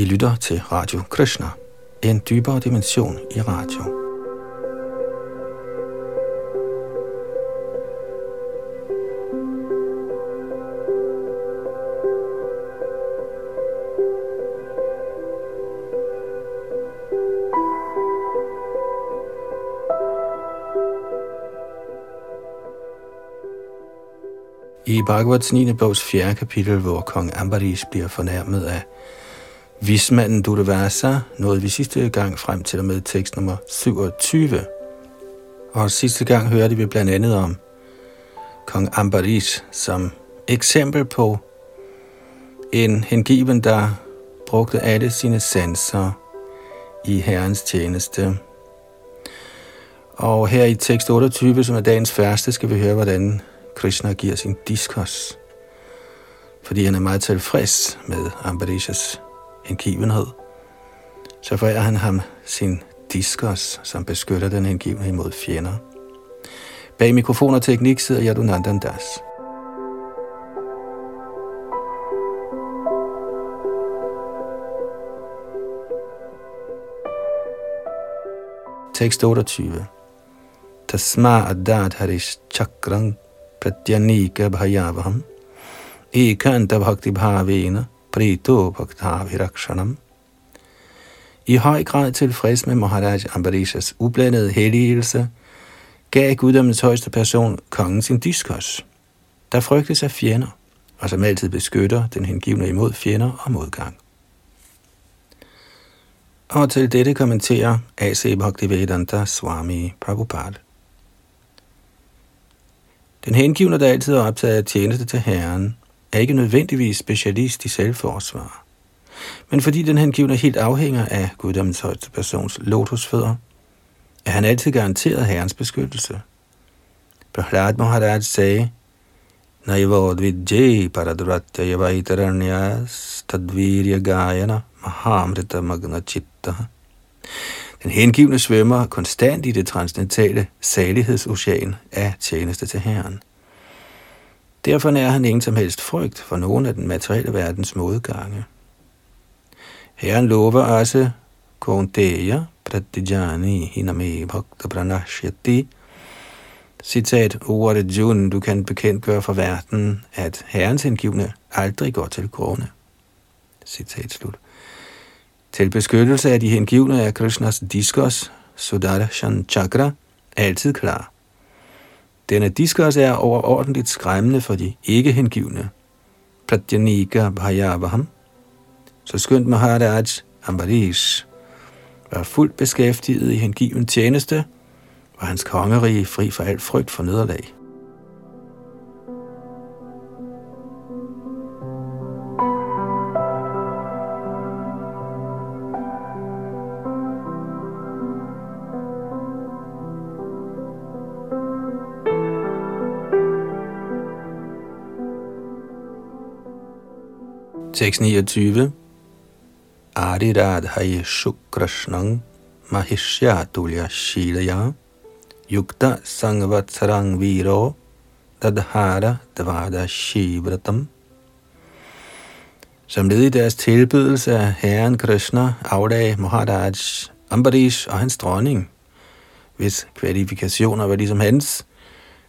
I lytter til Radio Krishna, en dybere dimension i radio. I Bhagavats 9. bogs 4. kapitel, hvor kong Ambarish bliver fornærmet af vismanden Durvasa, nåede vi sidste gang frem til og med tekst nummer 27. Og sidste gang hørte vi blandt andet om kong Ambarish som eksempel på en hengiven, der brugte alle sine sanser i Herrens tjeneste. Og her i tekst 28, som er dagens første, skal vi høre, hvordan Krishna giver sin diskos, fordi han er meget tilfreds med Ambarishas hengivenhed. Så forærer han ham sin diskos, som beskytter den hengivne imod fjender. Bag mikrofon og teknik sidder Yadunandan Das. Tekst 28. Tasma addad harish chakrang pratyanika bhayavaham ekanta bhakti bhavena prito bhaktavirakshanam. I høj grad tilfreds med Maharaj Ambarishas ublandede helligelse, gav guddommens højeste person kongen sin diskos, der frygtes af fjender, og som altid beskytter den hengivne imod fjender og modgang. Og til dette kommenterer A.C. Bhaktivedanta Swami Prabhupada. Den hengivne, der altid er optaget af tjeneste til Herren, er ikke nødvendigvis specialist i selvforsvar. Men fordi den hengivne helt afhænger af guddommens højeste persons lotusfødder, er han altid garanteret Herrens beskyttelse. Prahlad Maharaj sagde, Naivod vidjay paradratya yavaitaranyas tadvirya gayana mahamrita magna chitta. Den hengivne svømmer konstant i det transcendentale salighedsocean af tjeneste til Herren. Derfor nær han ingen som helst frygt for nogen af den materielle verdens modgange. Herren lover også Konteya Pratijani Hiname Bhakta Pranashyati Citat, ordet Jun, du kan bekendtgøre for verden, at herrens hengivne aldrig går til grunde. Citat slut. Til beskyttelse af de hengivne er Krishnas diskos, Sudarshan Chakra, altid klar. Denne diskurs er overordentligt skræmmende for de ikke hengivne. Pratyanika Bhayavaham. Så skønt Maharaj Ambarish var fuldt beskæftiget i hengiven tjeneste, var hans kongerige fri for al frygt for nederlag. 629. Adiradhaya Shukrashnang Mahishyatulya Shilaya Yukta Sangvatsarang Viro Dadhara Dvada Shivratam Som led i deres tilbydelse af Herren Krishna aflagde Maharaj Ambarish og hans dronning, hvis kvalifikationer var ligesom hans,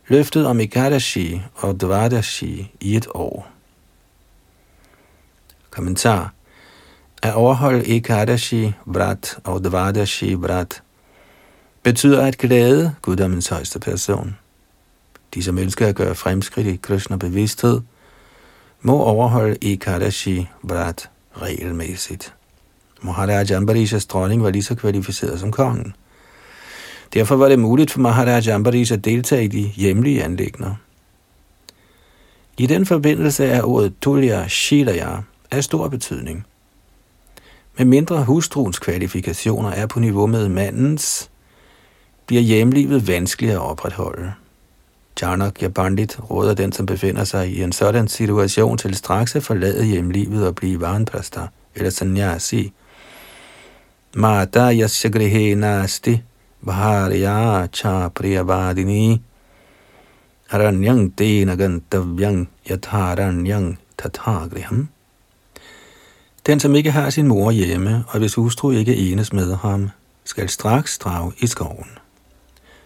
løftet om Ikadashi og Dvadashi i et år. Kommentar. At overholde Ekadashi Vrat og Dvadashi Vrat betyder at glæde guddommens højeste person. De, som elsker at gøre fremskridt i Krishna bevidsthed, må overholde Ekadashi Vrat regelmæssigt. Maharaj Ambarishas dronning var lige så kvalificeret som kongen. Derfor var det muligt for Maharaj Ambarish at deltage i de hjemlige anlægner. I den forbindelse er ordet Tulya Shilaya af stor betydning. Med mindre hustruens kvalifikationer er på niveau med mandens, bliver hjemlivet vanskeligere at opretholde. Charnakya Bandit råder den, som befinder sig i en sådan situation til straks at forlade hjemlivet og blive varenpræster, eller sannyasi. Mata yasya nasti bharya cha priyavadini aranyang tena gantavyang yatharanyang tathagriham. Den, som ikke har sin mor hjemme, og hvis hustru ikke enes med ham, skal straks drage i skoven.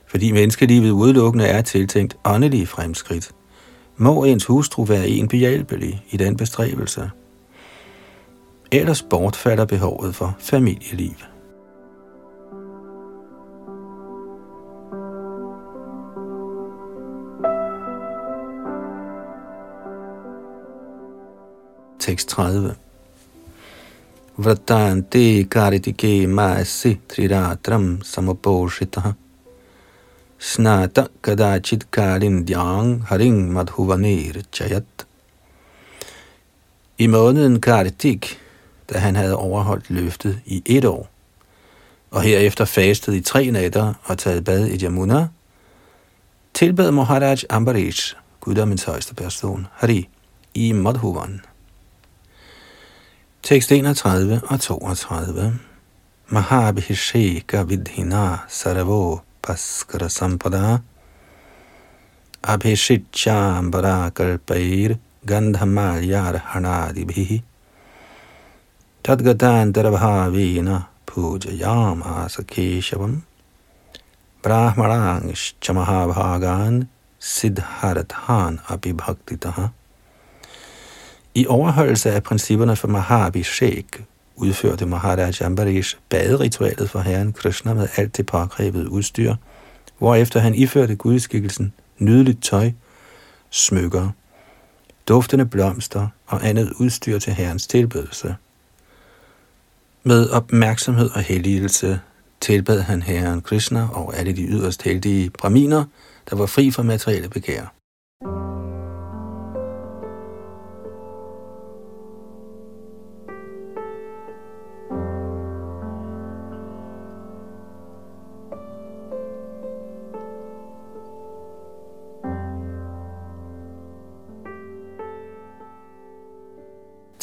Fordi menneskelivet udelukkende er tiltænkt åndelige fremskridt, må ens hustru være en behjælpelig i den bestræbelse. Ellers bortfalder behovet for familieliv. Tekst 30 Vratante karitike maasi triratram samaposhitaha snata kadachit kalindyang haring madhuvanir chayat. I måneden Kartik, da han havde overholdt løftet i et år, og herefter fastet i tre nætter og taget bad i Jamuna, tilbad Maharaj Ambarish, guddommens højeste person, Hari, i Madhuvan. Tekst 31 og 32. Mahabhishika vidhina saravo paskara sampada abhishichambara kalpair गन्धमाल्यार्हणादिभिः तद्गतान्तर्भावेन पूजयामास केशवम् ब्राह्मणांश्च महाभागान् सिद्धार्थान् अपि भक्तितः I overholdelse af principperne for Mahabhishek udførte Maharaj Ambarish baderitualet for herren Krishna med alt det pågrebede udstyr, hvorefter han iførte gudskikkelsen nydeligt tøj, smykker, duftende blomster og andet udstyr til herrens tilbedelse. Med opmærksomhed og helligelse tilbad han herren Krishna og alle de yderst heldige braminer, der var fri for materielle begær.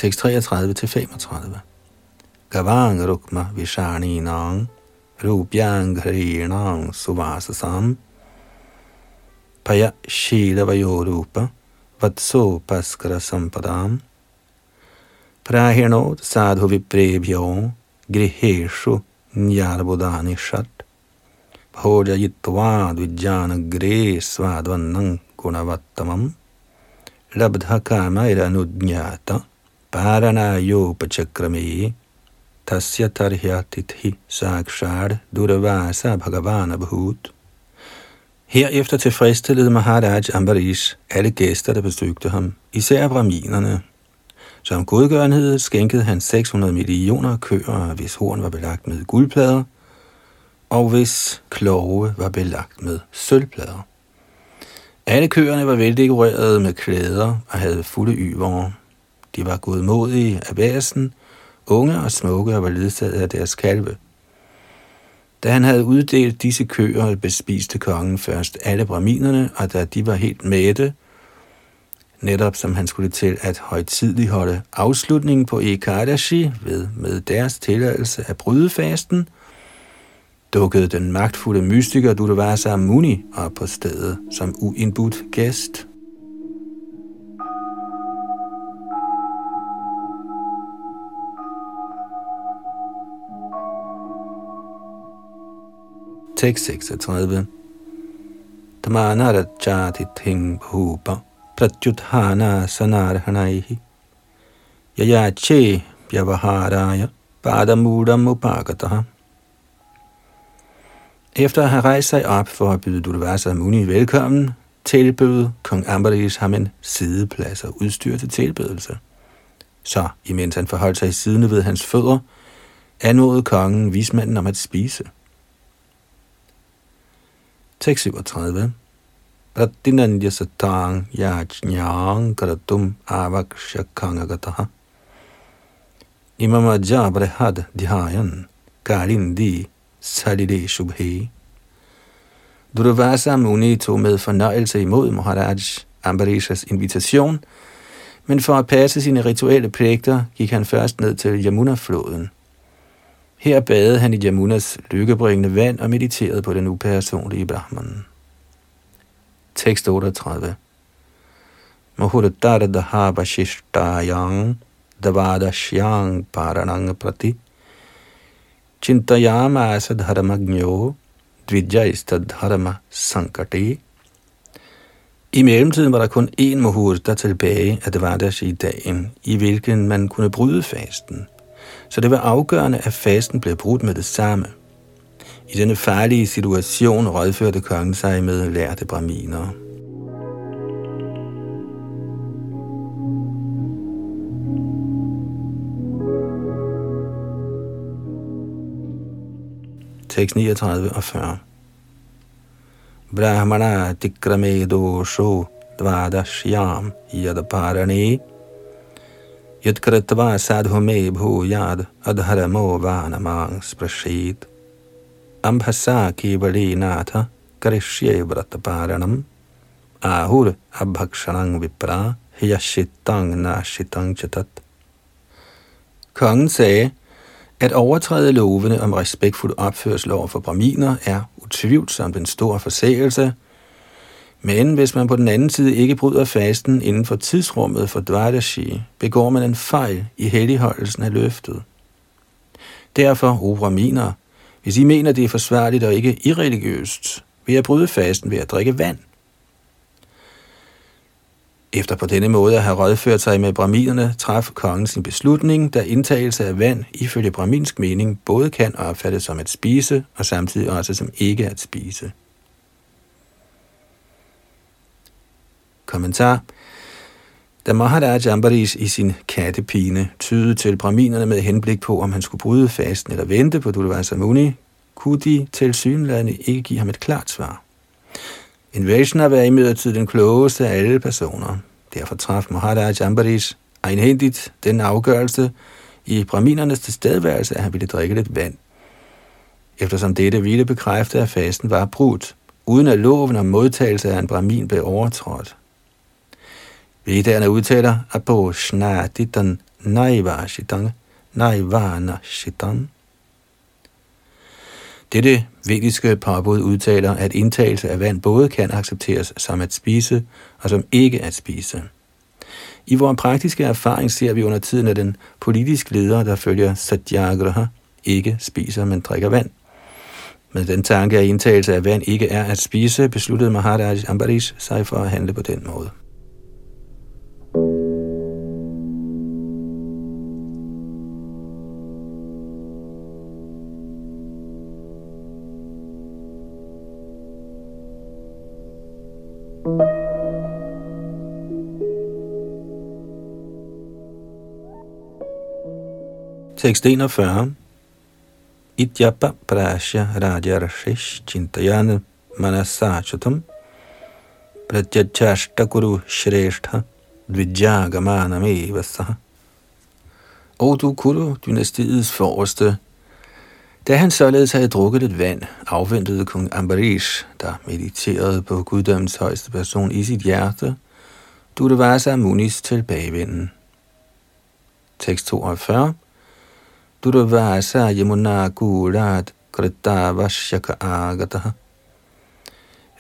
Tekst 33 til 35. Gavang rukma vishaninang rupyang hrinang suvasasam paya shilavayo rupa vatso paskara sampadam. Prahinot sadhu viprebhyo griheshu nyarbudani shat. Bhojayitva dvijjanagre svadvannang gunavattamam labdha kama iranudnyata Paranayopachakrame tasya tarhyatithi sakshad durvasa bhagavan abhut. Herefter tilfredsstillede Maharaj Ambarish alle gæster, der besøgte ham, især braminerne. Som godgørenhed skænkede han 600 millioner køer, hvis horn var belagt med guldplader, og hvis kloge var belagt med sølvplader. Alle køerne var veldekorerede med klæder og havde fulde yvere. De var godmodige af væsen, unge og smukke og var ledsaget af deres kalve. Da han havde uddelt disse køer, bespiste kongen først alle braminerne, og da de var helt mætte, netop som han skulle til at højtidligholde afslutningen på Ekadashi ved med deres tilladelse af brydefasten, dukkede den magtfulde mystiker Dudavasa Muni op på stedet som uindbudt gæst. Tekst 36. Tamanarachati bhupa pratyuthana sanarhanaihi yayache vyavaharaya padamudam upagataha. Efter at have rejst sig op for at byde Durvasa Muni velkommen, tilbød kong Ambaris ham en sideplads og udstyr til tilbedelse. Så, imens han forholdt sig i siden ved hans fødder, anmodede kongen vismanden om at spise. Tekst 37. Pratinandya satang yajnyang karatum avakshakangagataha. Imamaja brehad dhyayan kalindi salide shubhe. Durvasa Muni tog med fornøjelse imod Maharaj Ambarishas invitation, men for at passe sine rituelle pligter gik han først ned til Yamuna-floden – her badede han i Jamunas lykkebringende vand og mediterede på den upersonlige Brahman. Tekst 38 Mahuradaradha Bashishtayang davadashyang paranang prati chintayamasa dharmagno dvijaysta dharma sankati. I mellemtiden var der kun én muhurta tilbage af Dvadash i dagen, i hvilken man kunne bryde fasten. Så det var afgørende, at fasten blev brudt med det samme. I denne farlige situation rådførte kongen sig med lærte braminer. Tekst 39 og 40. Brahmana tikrame dosho dvadashyam yadaparane yadkritva sadhume bhuyad adharamo vanamang sprashit ambhasa kivali natha karishye vrataparanam ahur abhakshanang vipra hyashitang nashitang chatat. Kongen sagde, at overtræde lovene om respektfuld opførsel over for braminer er utvivlsomt en stor forseelse, men hvis man på den anden side ikke bryder fasten inden for tidsrummet for Dvardashi, begår man en fejl i helligholdelsen af løftet. Derfor, o braminer, hvis I mener, det er forsvarligt og ikke irreligiøst, vil jeg bryde fasten ved at drikke vand. Efter på denne måde at have rådført sig med braminerne, traf kongen sin beslutning, da indtagelse af vand ifølge braminsk mening både kan opfattes som at spise og samtidig også som ikke at spise. Kommentar da Maharaj Ambaris i sin kattepine tydede til braminerne med henblik på, om han skulle bryde fasten eller vente på Durvasa Muni, kunne de til synlande ikke give ham et klart svar. En Vaishnava er imidlertid den klogeste af alle personer. Derfor traf Maharaj Ambaris egenhændigt den afgørelse i braminernes tilstedeværelse, at han ville drikke lidt vand. Eftersom dette ville bekræfte, at fasten var brudt, uden at loven om modtagelse af en bramin blev overtrådt. Vedderne udtaler, at på snaditan naivashitan, naivana shitan. Dette vediske parbud udtaler, at indtagelse af vand både kan accepteres som at spise og som ikke at spise. I vores praktiske erfaring ser vi under tiden, at den politisk leder, der følger satyagraha, ikke spiser, men drikker vand. Med den tanke, at indtagelse af vand ikke er at spise, besluttede Maharaj Ambarish sig for at handle på den måde. Tekst 41. Ityapa prasya rajarashish chintayan manasachutam pratyachashta kuru shreshtha dvijagamaname vasaha. Og du kuru, dynastiets forreste, da han således havde drukket lidt vand, afventede kong Ambarish, der mediterede på guddommens højeste person i sit hjerte, du var Munis tilbagevenden. Tekst 42 Durvasa Yamuna Kurat Krita Vashyaka Agataha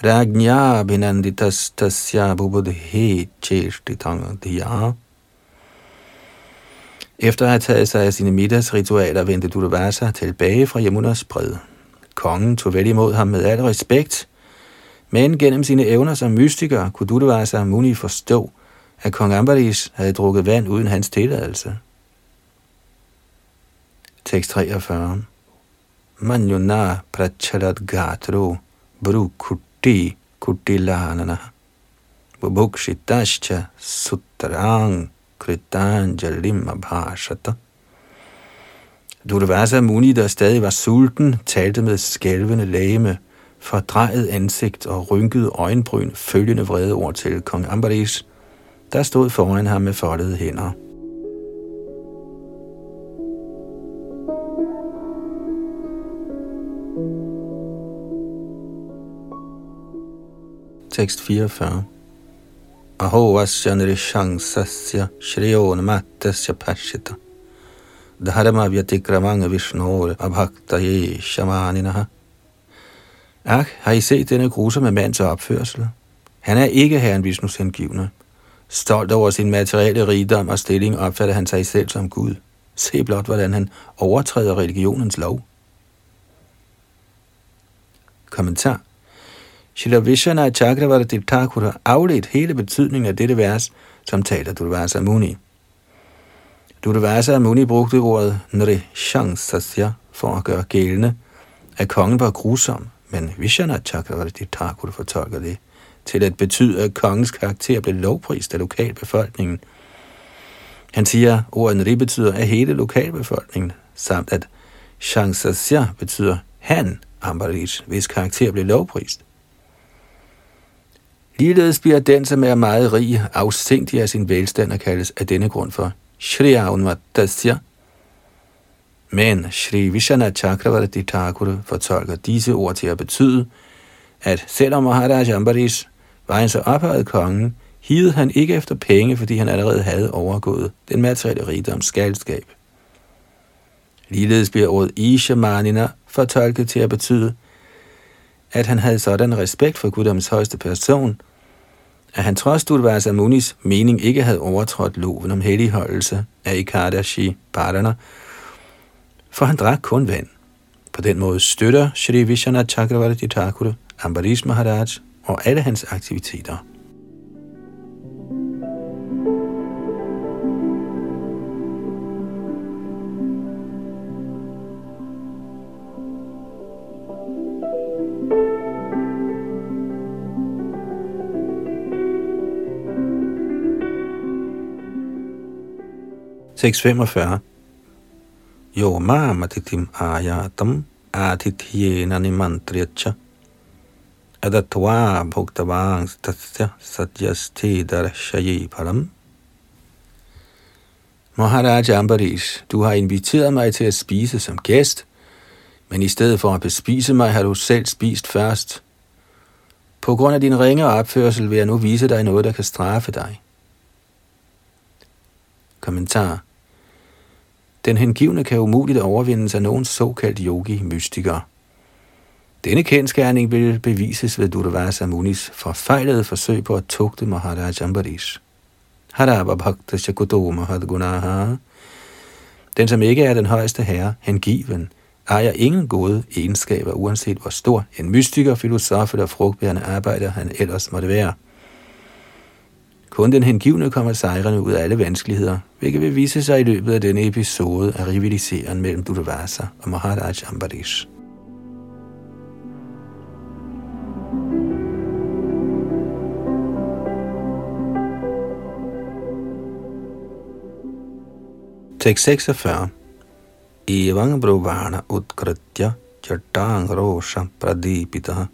Ragnya Binanditas Tasya Bubudhi Cheshtitang Diya Efter at have taget sig af sine middagsritualer, vendte Durvasa tilbage fra Yamunas bred. Kongen tog vel imod ham med al respekt, men gennem sine evner som mystiker kunne Durvasa Muni forstå, at kong Ambaris havde drukket vand uden hans tilladelse. Tekst 43. Manjuna prachalat gatro brukutti kuttilanana bubukshitascha sutrang kritanjalim abhashata. Durvasa Muni, der stadig var sulten, talte med skælvende læme, fordrejet ansigt og rynket øjenbryn følgende vrede ord til kong Ambaris, der stod foran ham med foldede hænder. Tekst 44. Aho nirishansasya shriyon mattasya pashita. Dharma vyatikramanga vishnor abhaktaye shamaninaha. Ak, har I set denne grusomme mands opførsel? Han er ikke herren Vishnus hengivne. Stolt over sin materielle rigdom og stilling opfatter han sig selv som Gud. Se blot, hvordan han overtræder religionens lov. Kommentar. Shila Vishana Chakravarti Thakur har afledt hele betydningen af dette vers, som taler Durvasa Muni. Durvasa Muni brugte ordet Nri Shansasya for at gøre gældende, at kongen var grusom, men Vishana Chakravarti Thakur fortolker det til at betyde, at kongens karakter blev lovprist af lokalbefolkningen. Han siger, at ordet Nri betyder af hele lokalbefolkningen, samt at Shansasya betyder han, Ambarish, hvis karakter blev lovprist. Ligeledes bliver den, som er meget rig, afsindig af sin velstand og kaldes af denne grund for Shri Aunvatasya. Men Shri Vishana Chakravarti Thakur fortolker disse ord til at betyde, at selvom Maharaj Ambarish var en så ophøjet konge, hidede han ikke efter penge, fordi han allerede havde overgået den materielle rigdoms skaldskab. Ligeledes bliver ordet Ishamanina fortolket til at betyde, at han havde sådan respekt for guddoms højeste person, at han trods Dulvasa Munis mening ikke havde overtrådt loven om helligholdelse af Ikadashi Bardana, for han drak kun vand. På den måde støtter Shri Vishana Chakravarti Thakur Ambarish Maharaj og alle hans aktiviteter. 645. Yo mamatitim ayatam atithyena nimantriyacha adatva bhuktavang tasya satyasti darshayi param. Maharaj Ambarish, du har inviteret mig til at spise som gæst, men i stedet for at bespise mig, har du selv spist først. På grund af din ringe opførsel vil jeg nu vise dig noget, der kan straffe dig. Kommentar den hengivne kan umuligt overvindes af nogen såkaldt yogi-mystiker. Denne kendskærning vil bevises ved Durvasa Munis forfejlede forsøg på at tugte Maharaj Ambarish. Harabha Bhakta Shakuto Mahadgunaha. Den, som ikke er den højeste herre, hengiven, ejer ingen gode egenskaber, uanset hvor stor en mystiker, filosof eller frugtbærende arbejder han ellers måtte være. Kun den hengivne kommer sejrende ud af alle vanskeligheder, hvilket vil vise sig i løbet af denne episode af rivaliseren mellem Durvasa og Maharaj Ambarish. Tekst 46 Evang Bruvana Utkritya Chattang Rosha Pradipitaha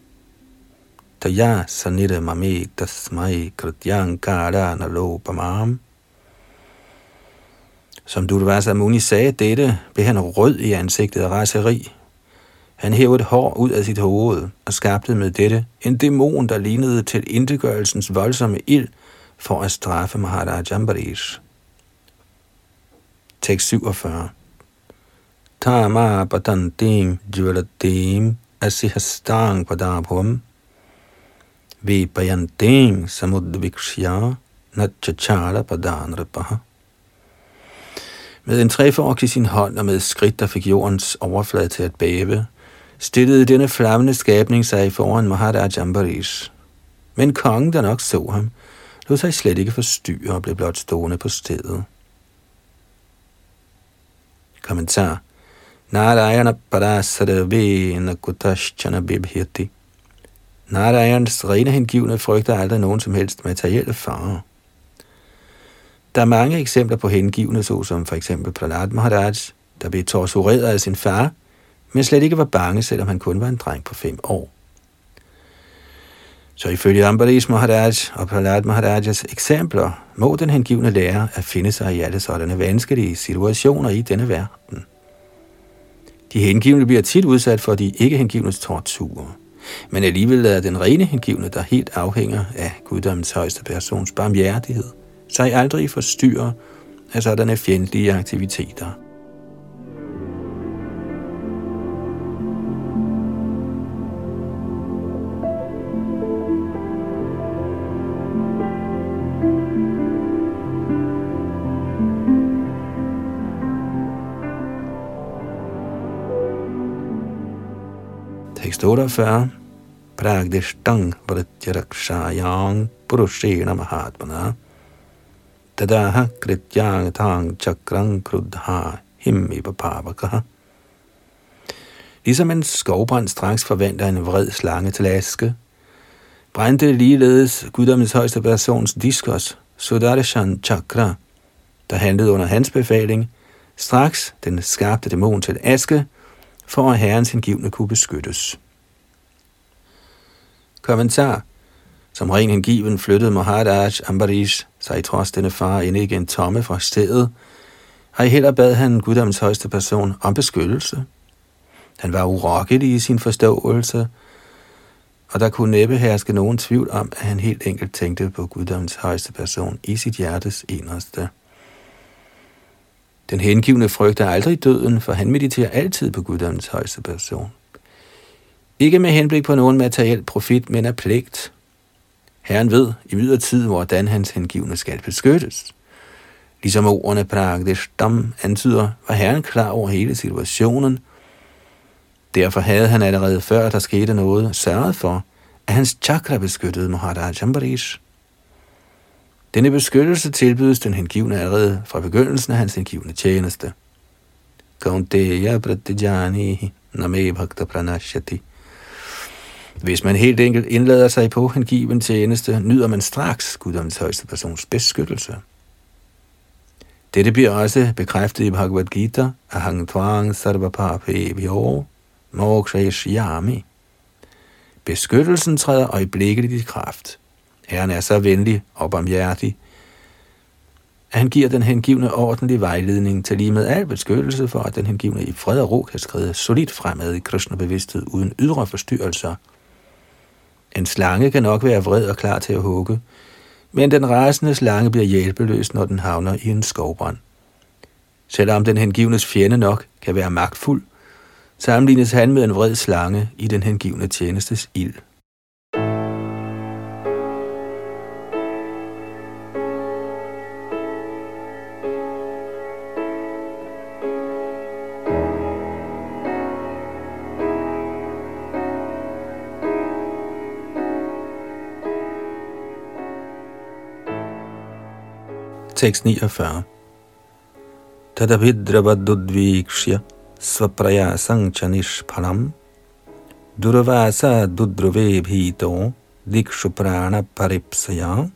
taya sanira mami tasmai krityankara. Som Durvasa Muni sagde dette, blev han rød i ansigtet af raseri. Han hævede et hår ud af sit hoved og skabte med dette en dæmon, der lignede til indegørelsens voldsomme ild for at straffe Maharaj Ambarish. Tekst 47 Tama patantim jvalatim asihastang padabhum vipayantem samudvikshya natchachara padanrapaha. Med en træfork i sin hånd og med skridt, der fik jordens overflade til at bæve, stillede denne flammende skabning sig foran Maharaj Ambarish. Men kongen, der nok så ham, lod sig slet ikke forstyrre og blev blot stående på stedet. Kommentar Narayana parasarave nakutashchana bibhyati Narayans rene hengivne frygter aldrig nogen som helst materielle farer. Der er mange eksempler på hengivne, såsom for eksempel Prahlad Maharaj, der blev tortureret af sin far, men slet ikke var bange, selvom han kun var en dreng på fem år. Så ifølge Ambaris Maharaj og Prahlad Maharajas eksempler, må den hengivne lære at finde sig i alle sådanne vanskelige situationer i denne verden. De hengivne bliver tit udsat for de ikke hengivnes torturer men alligevel er den rene hengivne, der helt afhænger af guddommens højeste persons barmhjertighed, så sig aldrig forstyrre af sådanne fjendtlige aktiviteter. Tekst 48 प्राग्दिष्टं Vratyrakshayang पुरुषेण महात्मना। तदाह Krityang चक्रं क्रुद्धा Krudha Himmi Ligesom en skovbrand straks forventer en vred slange til aske, brændte ligeledes guddommens højeste persons diskos, Sudarshan Chakra, der handlede under hans befaling, straks den skabte dæmon til aske, for at herrens hengivne kunne beskyttes. Kommentar Som ren hengiven flyttede Maharaj Ambarish sig trods denne far ind igen tomme fra stedet, og heller bad han guddoms højeste person om beskyttelse. Han var urokkelig i sin forståelse, og der kunne næppe herske nogen tvivl om, at han helt enkelt tænkte på guddoms højeste person i sit hjertes eneste. Den hengivne frygter aldrig døden, for han mediterer altid på guddommens højeste person. Ikke med henblik på nogen materiel profit, men af pligt. Herren ved i videre tid, hvordan hans hengivne skal beskyttes. Ligesom ordene Pragdishtam antyder, var herren klar over hele situationen. Derfor havde han allerede før der skete noget sørget for, at hans chakra beskyttede Maharaj Ambarish. Denne beskyttelse tilbydes den hengivne allerede fra begyndelsen af hans hengivne tjeneste. Kaunteya pratijani name bhakta pranashati. Hvis man helt enkelt indlader sig på hengiven tjeneste, nyder man straks guddommens højeste persons beskyttelse. Dette bliver også bekræftet i Bhagavad Gita, Ahang Tvang Sarvapape Vyo Yami. Beskyttelsen træder øjeblikkeligt i kraft. Herren er så venlig og barmhjertig, at han giver den hengivne ordentlig vejledning til lige med al beskyttelse for, at den hengivne i fred og ro kan skride solidt fremad i kristne bevidsthed uden ydre forstyrrelser. En slange kan nok være vred og klar til at hugge, men den rasende slange bliver hjælpeløs, når den havner i en skovbrand. Selvom den hengivnes fjende nok kan være magtfuld, sammenlignes han med en vred slange i den hengivne tjenestes ild. Tekst 49. Tadabhidrabadudvikshya svaprayasang chanishpalam durvasa dudruve bhito dikshu prana paripsaya.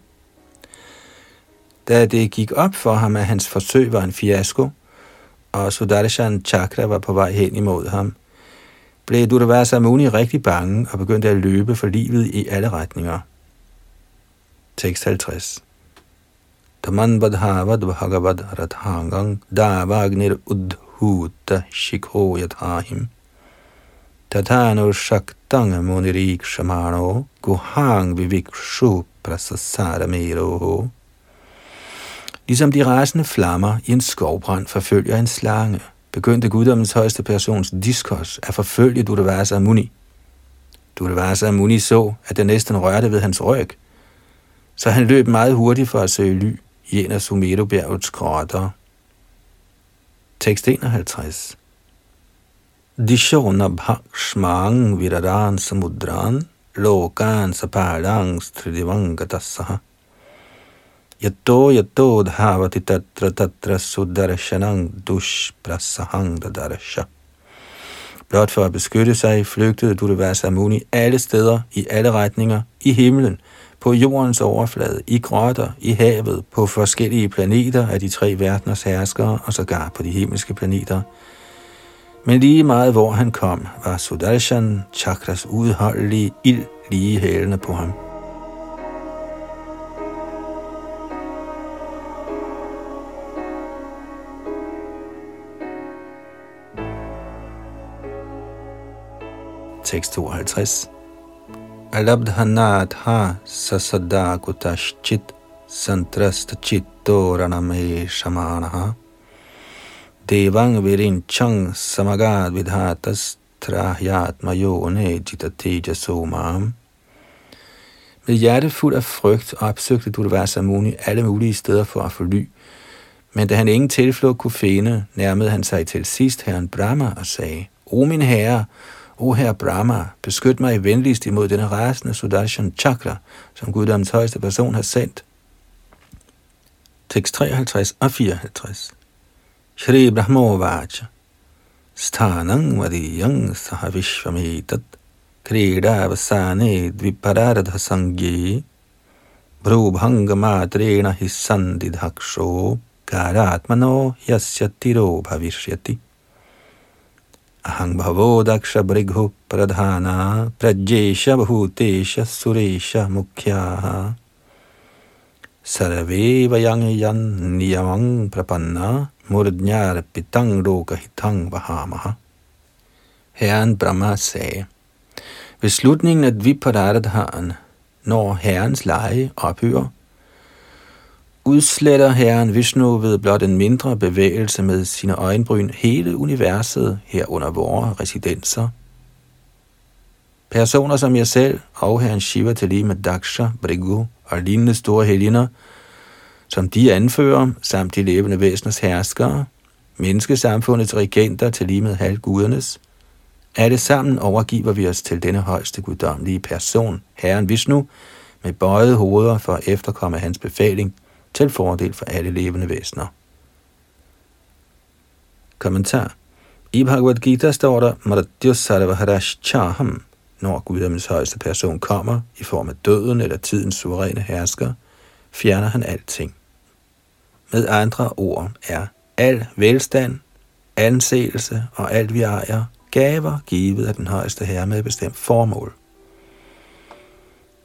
Da det gik op for ham, at hans forsøg var en fiasko, og Sudarshan Chakra var på vej hen imod ham, blev Durvasa Muni rigtig bange og begyndte at løbe for livet i alle retninger. Tekst 50 Taman badhavad bhagavad rathangang davagnir udhuta shikho yathahim. Tatano shaktang munirik shamano guhang vivikshu prasasara. Ligesom de rasende flammer i en skovbrand forfølger en slange, begyndte guddommens højeste persons diskos at forfølge Durvasa Muni. Durvasa Muni så, at den næsten rørte ved hans ryg, så han løb meget hurtigt for at søge ly i en af Sumerobjergets grotter. Tekst 51 Dishona bhakshmang viradan samudran lokan sapalang stridivangatasaha Yato yato dhavati tatra tatra sudarshanang dushprasahang dadarsha. Blot for at beskytte sig, flygtede Dudavasa Muni alle steder, i alle retninger, i himlen, på jordens overflade, i grotter, i havet, på forskellige planeter af de tre verdeners herskere og sågar på de himmelske planeter. Men lige meget hvor han kom, var Sudarshan Chakras udholdelige ild lige hælende på ham. Tekst 52 alabdhanatha sasada kutaschit raname shamanaha devang virinchang samagad vidhatas trahyatma yone jitateja somam. Med hjerte fuld af frygt opsøgte Durvasa Muni alle mulige steder for at få ly, men da han ingen tilflugt kunne finde, nærmede han sig til sidst herren Brahma og sagde, O min herre, O herre Brahma, beskyt mig venligst imod denne rasende Sudarshan Chakra, som Guddoms højeste person har sendt. Tekst 53 og 54. Shri Brahmovacha. Sthanang Vadiyang Sahavishvamitat Krida Vasane Dviparadha Sangye. Brubhanga Matrena Hissandidhaksho. Karatmano Yasya अहं भवो दक्ष भृगुः प्रधाना प्रज्येश भूतेश सुरेश मुख्याः सर्वे वयं यन्नियमं प्रपन्ना मूर्ध्यार्पितं लोकहितं वहामः Herren Brahma sagde, ved slutningen af Dviparadhaen, når herrens leje ophører, udsletter herren Vishnu ved blot en mindre bevægelse med sine øjenbryn hele universet herunder vores residenser. Personer som jeg selv og herren Shiva til lige med Daksha, Brigu og lignende store helgener, som de anfører, samt de levende væseners herskere, menneskesamfundets regenter til lige med halvgudernes, alle sammen overgiver vi os til denne højeste guddommelige person, Herren Vishnu, med bøjet hoveder for at efterkomme hans befaling til fordel for alle levende væsener. Kommentar. I Bhagavad Gita står der, Mardyo Sarvaharash Chaham, når guddommens højeste person kommer i form af døden eller tidens suveræne hersker, fjerner han alting. Med andre ord er al velstand, anseelse og alt vi ejer, gaver givet af den højeste herre med et bestemt formål.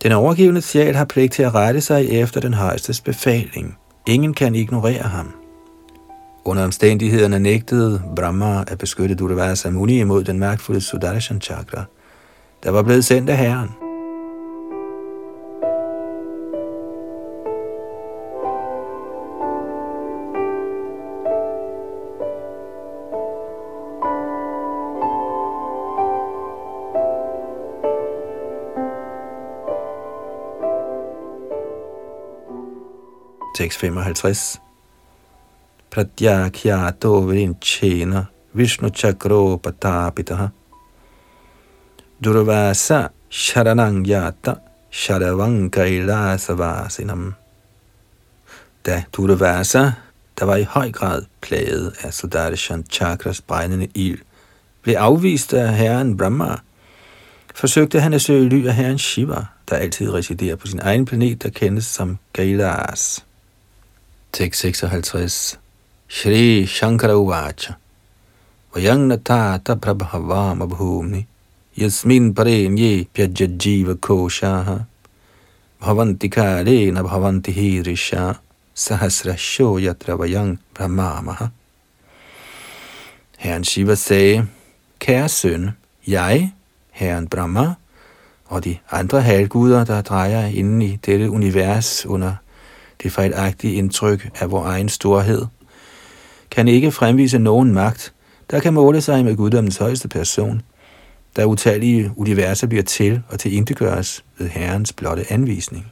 Den overgivende sjæl har pligt til at rette sig efter den højestes befaling. Ingen kan ignorere ham. Under omstændighederne nægtede Brahma at beskytte Durvasa Muni imod den magtfulde Sudarshan Chakra, der var blevet sendt af herren. Tekst 55. Pratyakyato virinchena Vishnu chakro patapitaha Durvasa sharanang yata sharavang kailasavasinam Da Durvasa, der var i høj grad plaget af Sudarshan Chakras brændende ild, blev afvist af herren Brahma, forsøgte han at søge ly af herren Shiva, der altid residerer på sin egen planet, der kendes som Kailas. Tekst 56. Shri Shankara Uvacha. Vajang natata prabhavam abhumni. Yasmin parenye pyajajiva koshaha. Bhavanti na bhavanti hirisha. Sahasrasho yatra vajang brahmamaha. Herren Shiva sagde, Kære søn, jeg, Herren Brahma, og de andre halvguder, der drejer inde i dette univers under det fejlagtige indtryk af vores egen storhed, kan ikke fremvise nogen magt, der kan måle sig med guddommens højeste person, da utallige universer bliver til og til indgøres ved Herrens blotte anvisning.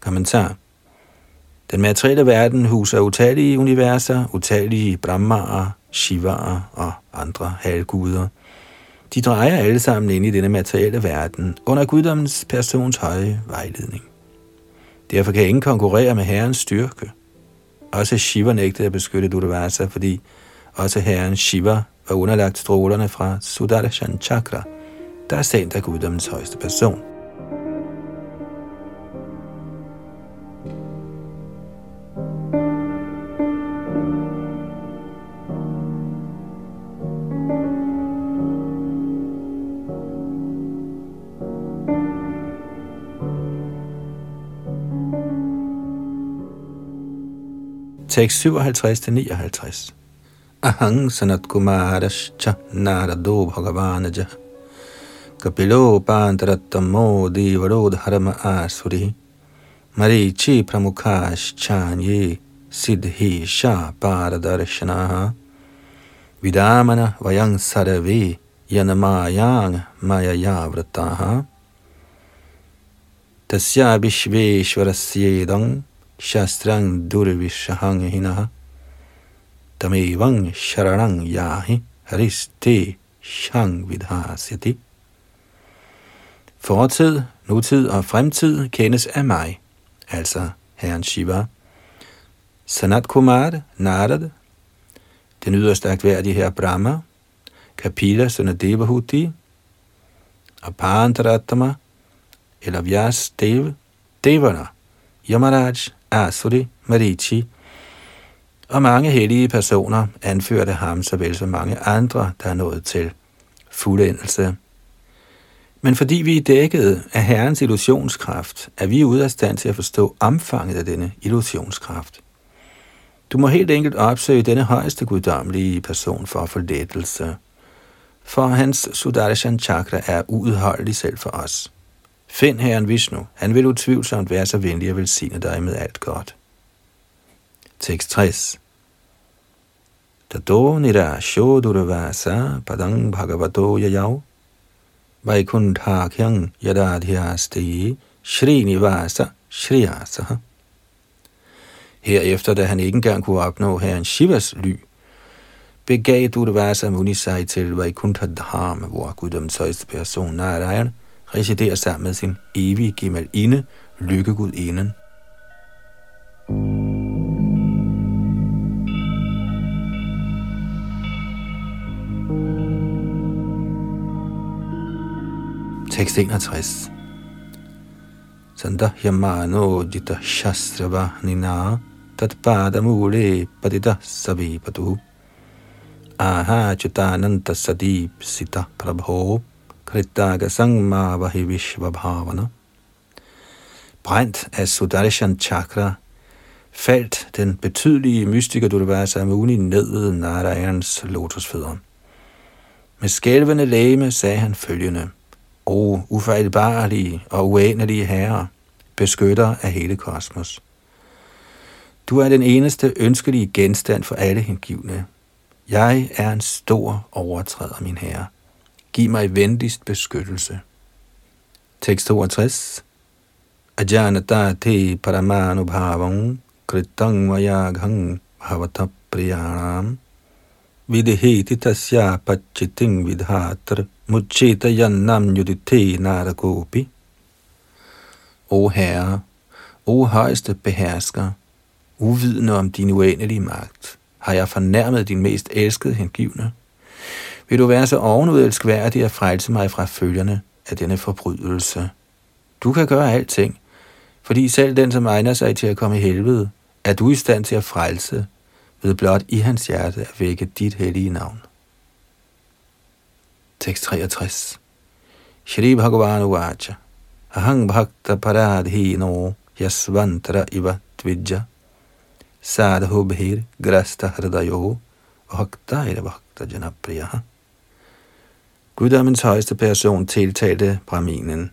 Kommentar. Den materielle verden huser utallige universer, utallige brahmaer, shivaer og andre halvguder – de drejer alle sammen ind i denne materielle verden under guddommens persons høje vejledning. Derfor kan ingen konkurrere med herrens styrke. Også Shiva nægtede at beskytte Durvasa, fordi også herren Shiva var underlagt strålerne fra Sudarshan Chakra, der er sendt af guddommens højeste person. Tekst 57-59. Ahang sanat kumarascha narado bhagavanaja kapilo pantaratamo divarod harama asuri marichi pramukhash chanye siddhi sha paradarshanaha vidamana vayang sarve yanamayang mayayavrataha tasya vishveshwarasyedan shastrang durvishahang hinaha tamevang sharanang yahi hariste shang vidhasyati. Fortid, nutid og fremtid kendes af mig, altså Herren Shiva. Sanat Kumar, Narad, den yderst agtværdige her Brahma, Kapila, Sanadevahuti, og Parantaratama, eller Vyas Dev, Devana, Yamaraj, Asuri, Marichi, og mange hellige personer anførte ham, såvel som mange andre, der er nået til fuldendelse. Men fordi vi er dækket af Herrens illusionskraft, er vi ude af stand til at forstå omfanget af denne illusionskraft. Du må helt enkelt opsøge denne højeste guddommelige person for at få lettelse. For hans Sudarshan chakra er uudholdelig selv for os. Find Herren Vishnu. Han vil utvivlsomt være så venlig at velsigne dig med alt godt. Tekst 60 Tato nira shodurvasa padang bhagavato yayav Vaikunthakyang yadadhyasti shri Shriyasa. Herefter, da han ikke engang kunne opnå herren Shivas ly, begav Durvasa Muni sig til Vaikuntha Dham, hvor guddommens højeste person Narayan residerer sammen med sin evige gemalinde, lykkegudinden. Tekst 61 Sandahyamano jita shastrava nina tatpadamule padita savipatu aha chutananta sadip sita prabho kritaga Sangma Vahivishvabhavana. Brændt af Sudarshan Chakra faldt den betydelige mystiker Durvasa Muni ned ved Narayans lotusfødder. Med skælvende læme sagde han følgende – o ufejlbarlige og uendelige herre, beskytter af hele kosmos. Du er den eneste ønskelige genstand for alle hengivne. Jeg er en stor overtræder, min herre. Giv mig venligst beskyttelse. Tekst 62. Ajanata te paramanu bhavam kritang vayaghang bhavatapriyanam vidheti tasya pachiting vidhatra Mucheta yannam yudite narakopi. O Herre, o højeste behersker, uvidende om din uendelige magt, har jeg fornærmet din mest elskede hengivne. Vil du være så ovenud elskværdig at frelse mig fra følgerne af denne forbrydelse? Du kan gøre alting, fordi selv den, som egner sig til at komme i helvede, er du i stand til at frelse, ved blot i hans hjerte at vække dit hellige navn. Tekst 63. Shri Bhagavan Uvacha. Ahang Bhakta Paradhino Yasvantra Iva Tvijja. Sadhu Bhir Grasta Hridayo Bhakta Ira Bhakta Janapriya. Guddommens højeste person tiltalte Brahminen.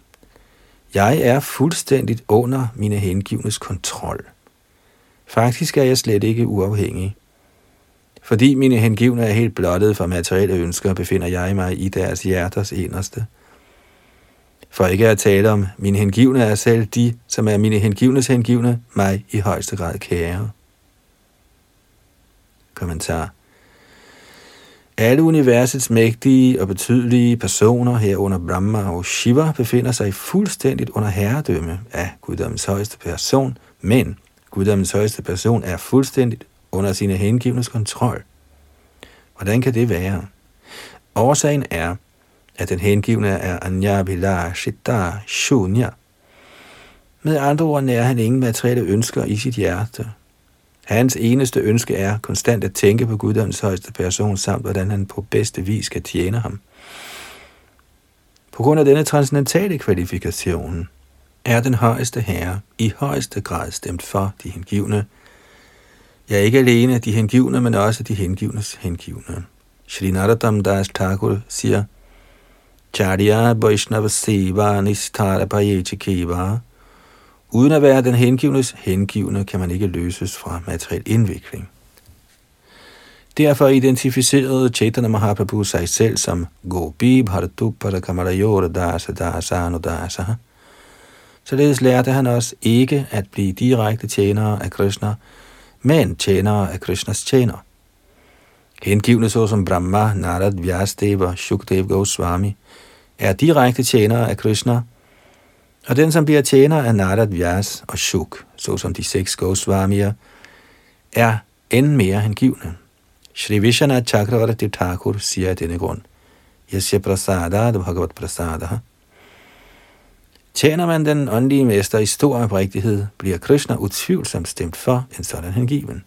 Jeg er fuldstændigt under mine hengivnes kontrol. Faktisk er jeg slet ikke uafhængig. Fordi mine hengivne er helt blottet for materielle ønsker, befinder jeg mig i deres hjerters inderste. For ikke at tale om mine hengivne er selv de, som er mine hengivnes hengivne, mig i højeste grad kære. Kommentar. Alle universets mægtige og betydelige personer herunder Brahma og Shiva befinder sig fuldstændigt under herredømme af guddommens højeste person, men guddommens højeste person er fuldstændigt under sine hengivnes kontrol. Hvordan kan det være? Årsagen er, at den hengivne er Anya Shita Shunya. Med andre ord nærer han ingen materielle ønsker i sit hjerte. Hans eneste ønske er konstant at tænke på Guddoms højeste person, samt hvordan han på bedste vis kan tjene ham. På grund af denne transcendentale kvalifikation er den højeste herre i højeste grad stemt for de hengivne, Ja, ikke alene de hengivne, men også de hengivnes hengivne. Shri Narottam Das Thakur siger, Charya Vaishnava Seva Nistara Payetikeva. Uden at være den hengivnes hengivne, kan man ikke løses fra materiel indvikling. Derfor identificerede Chaitanya Mahaprabhu sig selv som Gopi Bharatu Parakamarayora Dasa Dasa Anudasa. Således lærte han os ikke at blive direkte tjenere af Krishna, men tjenere af Krishnas tjener. Hengivne såsom Brahma, Narad, Vyasdeva Shukdev Goswami er direkte tjenere af Krishna, og den, som bliver tjener af Narad, Vyas og Shuk, såsom de seks Goswamier, er end mere hengivne. Shri Vishana Chakravarti Thakur siger af denne grund, Yasya Prasada Bhagavat Prasada. Tjener man den åndelige mester i stor oprigtighed, bliver Krishna utvivlsomt stemt for en sådan hengiven.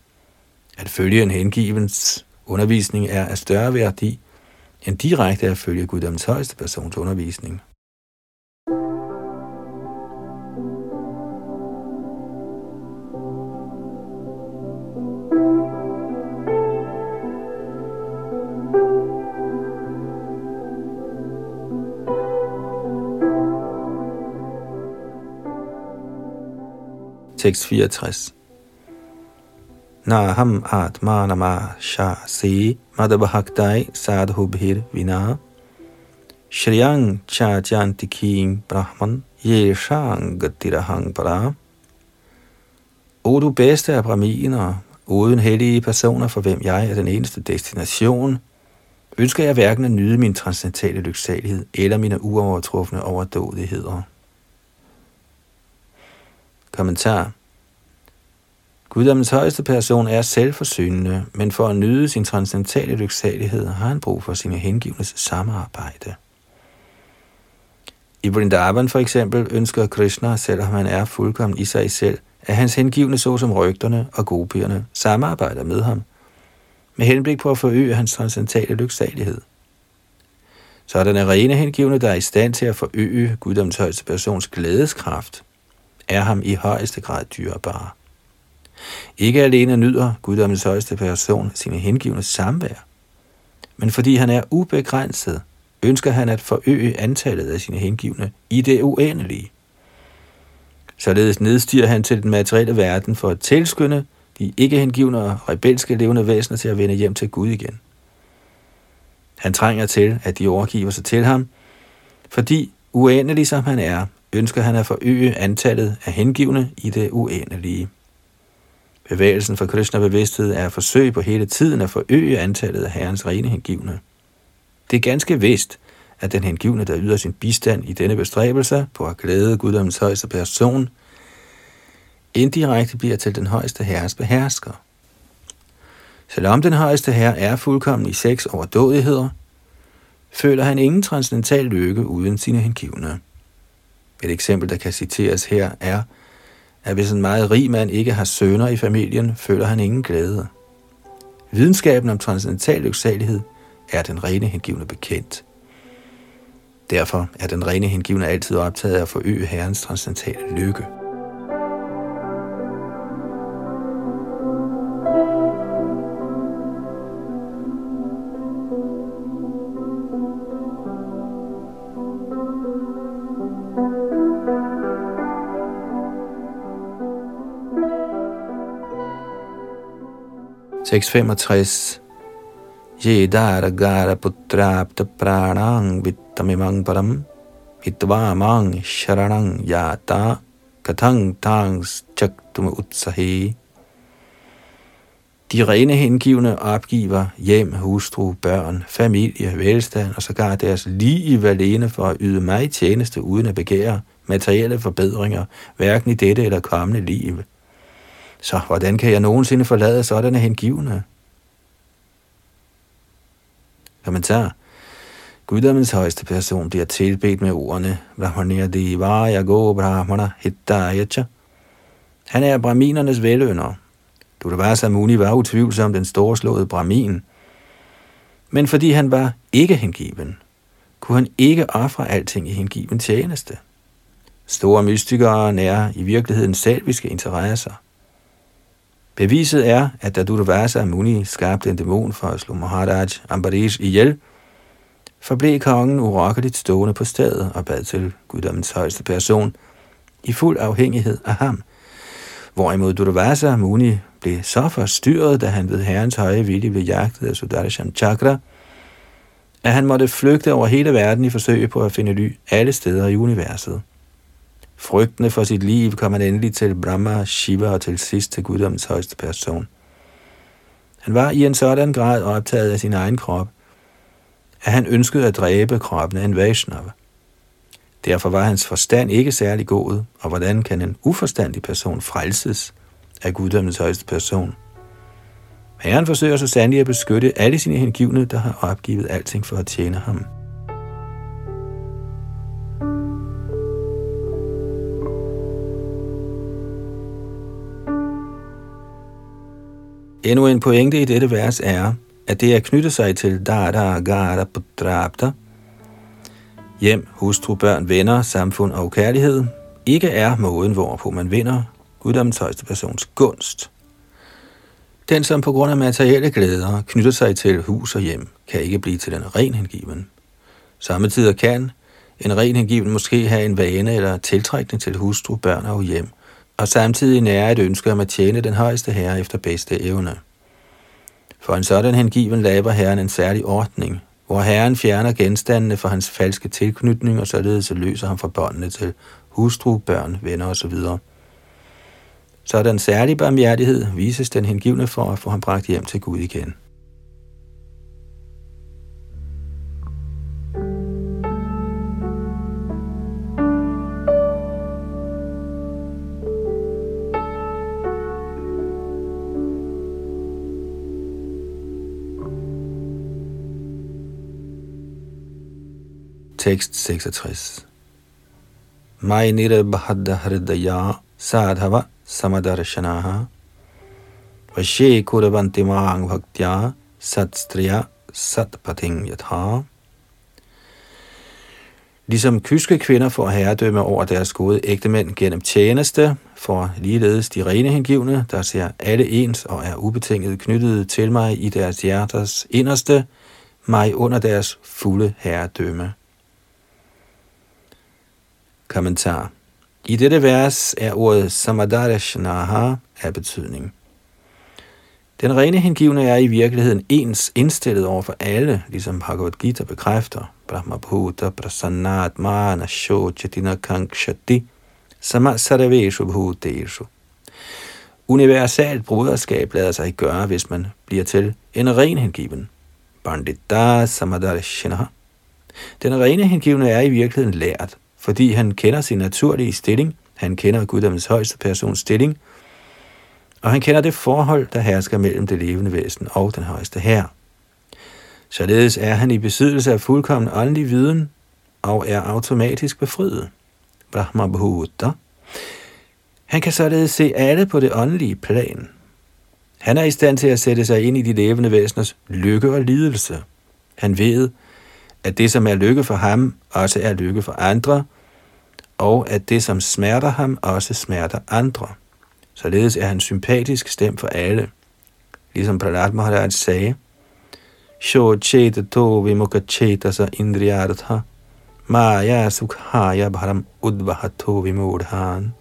At følge en hengivens undervisning er af større værdi, end direkte at følge Guddoms højeste persons undervisning. 664. Naham atmanama shasi madabhaktai sadhubhir vina Shriyang cha jantikim brahman yeshang gatirahang para. O du bedste af braminer, uden hellige personer, for hvem jeg er den eneste destination, ønsker jeg hverken at nyde min transcendentale lyksalighed eller mine uovertrufne overdådigheder. Kommentar. Guddommens højeste person er selvforsynende, men for at nyde sin transcendentale lyksalighed har han brug for sine hengivnes samarbejde. I Vrindavan for eksempel ønsker Krishna, selvom han er fuldkommen i sig selv, at hans hengivne såsom rygterne og gopierne samarbejder med ham, med henblik på at forøge hans transcendentale lyksalighed. Sådan er rene hengivne, der er i stand til at forøge guddoms højeste persons glædeskraft, er ham i højeste grad dyrebare. Ikke alene nyder guddommens højeste person sine hengivne samvær, men fordi han er ubegrænset, ønsker han at forøge antallet af sine hengivne i det uendelige. Således nedstiger han til den materielle verden for at tilskynde de ikke hengivne og rebelske levende væsener til at vende hjem til Gud igen. Han trænger til, at de overgiver sig til ham, fordi uendelig som han er, ønsker han at forøge antallet af hengivne i det uendelige. Bevægelsen for Krishna-bevidsthed er forsøg på hele tiden at forøge antallet af herrens rene hengivne. Det er ganske vist, at den hengivne, der yder sin bistand i denne bestræbelse på at glæde Guddoms højeste person, indirekte bliver til den højeste herres behersker. Selvom den højeste herre er fuldkommen i seks overdådigheder, føler han ingen transcendental lykke uden sine hengivne. Et eksempel, der kan citeres her, er, at hvis en meget rig mand ikke har sønner i familien, føler han ingen glæde. Videnskaben om transcendental lyksalighed er den rene hengivne bekendt. Derfor er den rene hengivne altid optaget af at forøge herrens transcendentale lykke. 665 Jedara gara putrapta pranang vittamimang param hitvamang sharanang yata katang tangs chaktum utsahi de rene hengivne opgiver hjem, hustru, børn, familie, velstand og sågar deres lige alene for at yde mig tjeneste uden at begære materielle forbedringer, hverken i dette eller kommende liv. Så hvordan kan jeg nogensinde forlade sådanne hengivne? Kommentar. Guddommens højeste person bliver tilbedt med ordene Brahmaniya Divaya Go Brahmana Hittayacha. Han er brahminernes velønder. Dudavasa Muni var utvivlsomt den storslåede brahmin. Men fordi han var ikke hengiven, kunne han ikke ofre alting i hengiven tjeneste. Store mystikere nærer i virkeligheden selviske interesser. Beviset er, at da Durvasa Muni skabte en dæmon for at slå Maharaj Ambarish ihjel, forblev kongen urokkeligt stående på stedet og bad til guddommens højeste person i fuld afhængighed af ham. Hvorimod Durvasa Muni blev så forstyrret, da han ved herrens høje vilje blev jagtet af Sudarshan Chakra, at han måtte flygte over hele verden i forsøg på at finde ly alle steder i universet. Frygtende for sit liv kom han endelig til Brahma, Shiva og til sidst til guddommens højeste person. Han var i en sådan grad optaget af sin egen krop, at han ønskede at dræbe kroppen af en Vaishnava. Derfor var hans forstand ikke særlig god, og hvordan kan en uforstandig person frelses af guddommens højeste person? Herren forsøger så sandelig at beskytte alle sine hengivne, der har opgivet alting for at tjene ham. Endnu en pointe i dette vers er, at det er knyttet sig til Dada Gara Putrapta, hjem, hustru, børn, venner, samfund og kærlighed, ikke er måden, hvorpå man vinder guddommens højeste persons gunst. Den, som på grund af materielle glæder knytter sig til hus og hjem, kan ikke blive til en ren hengiven. Samtidig kan en ren hengiven måske have en vane eller tiltrækning til hustru, børn og hjem, og samtidig nære et ønske om at tjene den højeste herre efter bedste evne. For en sådan hengiven laver herren en særlig ordning, hvor herren fjerner genstandene for hans falske tilknytning, og således løser ham fra båndene til hustru, børn, venner osv. Sådan særlig barmhjertighed vises den hengivne for at få ham bragt hjem til Gud igen. Tekst 66 Mainire Bahadda Hridaya Sadhava Samadarshanaha Vashe Kuravantimang Bhaktya Satstriya Satpating Yatha. Ligesom kyske kvinder får herredømme over deres gode ægtemænd gennem tjeneste, får ligeledes de rene hengivne, der ser alle ens og er ubetinget knyttet til mig i deres hjerters inderste, mig under deres fulde herredømme. Kommentar. I dette vers er ordet samadarashnaha af betydning. Den rene hengivne er i virkeligheden ens indstillet over for alle, ligesom Bhagavad Gita bekræfter. Brahmabhuta Prasannat Mana Shochatina Kankshati Sama Sarveshu Bhuteshu. Universalt broderskab lader sig gøre, hvis man bliver til en ren hengiven. Bandita Samadarashnaha. Den rene hengivne er i virkeligheden lært, fordi han kender sin naturlige stilling, han kender Guddommens højeste persons stilling, og han kender det forhold, der hersker mellem det levende væsen og den højeste herre. Således er han i besiddelse af fuldkommen åndelig viden og er automatisk befriet. Brahma Bhuta. Han kan således se alle på det åndelige plan. Han er i stand til at sætte sig ind i de levende væseners lykke og lidelse. Han ved, at det, som er lykke for ham, også er lykke for andre, og at det, som smerter ham, også smerter andre. Således er han sympatisk stemt for alle. Ligesom Pralat Maharaj sagde, Sho cheta to vimukha cheta sa indriyartha, maya sukhaya bharam udvahato vimodhan.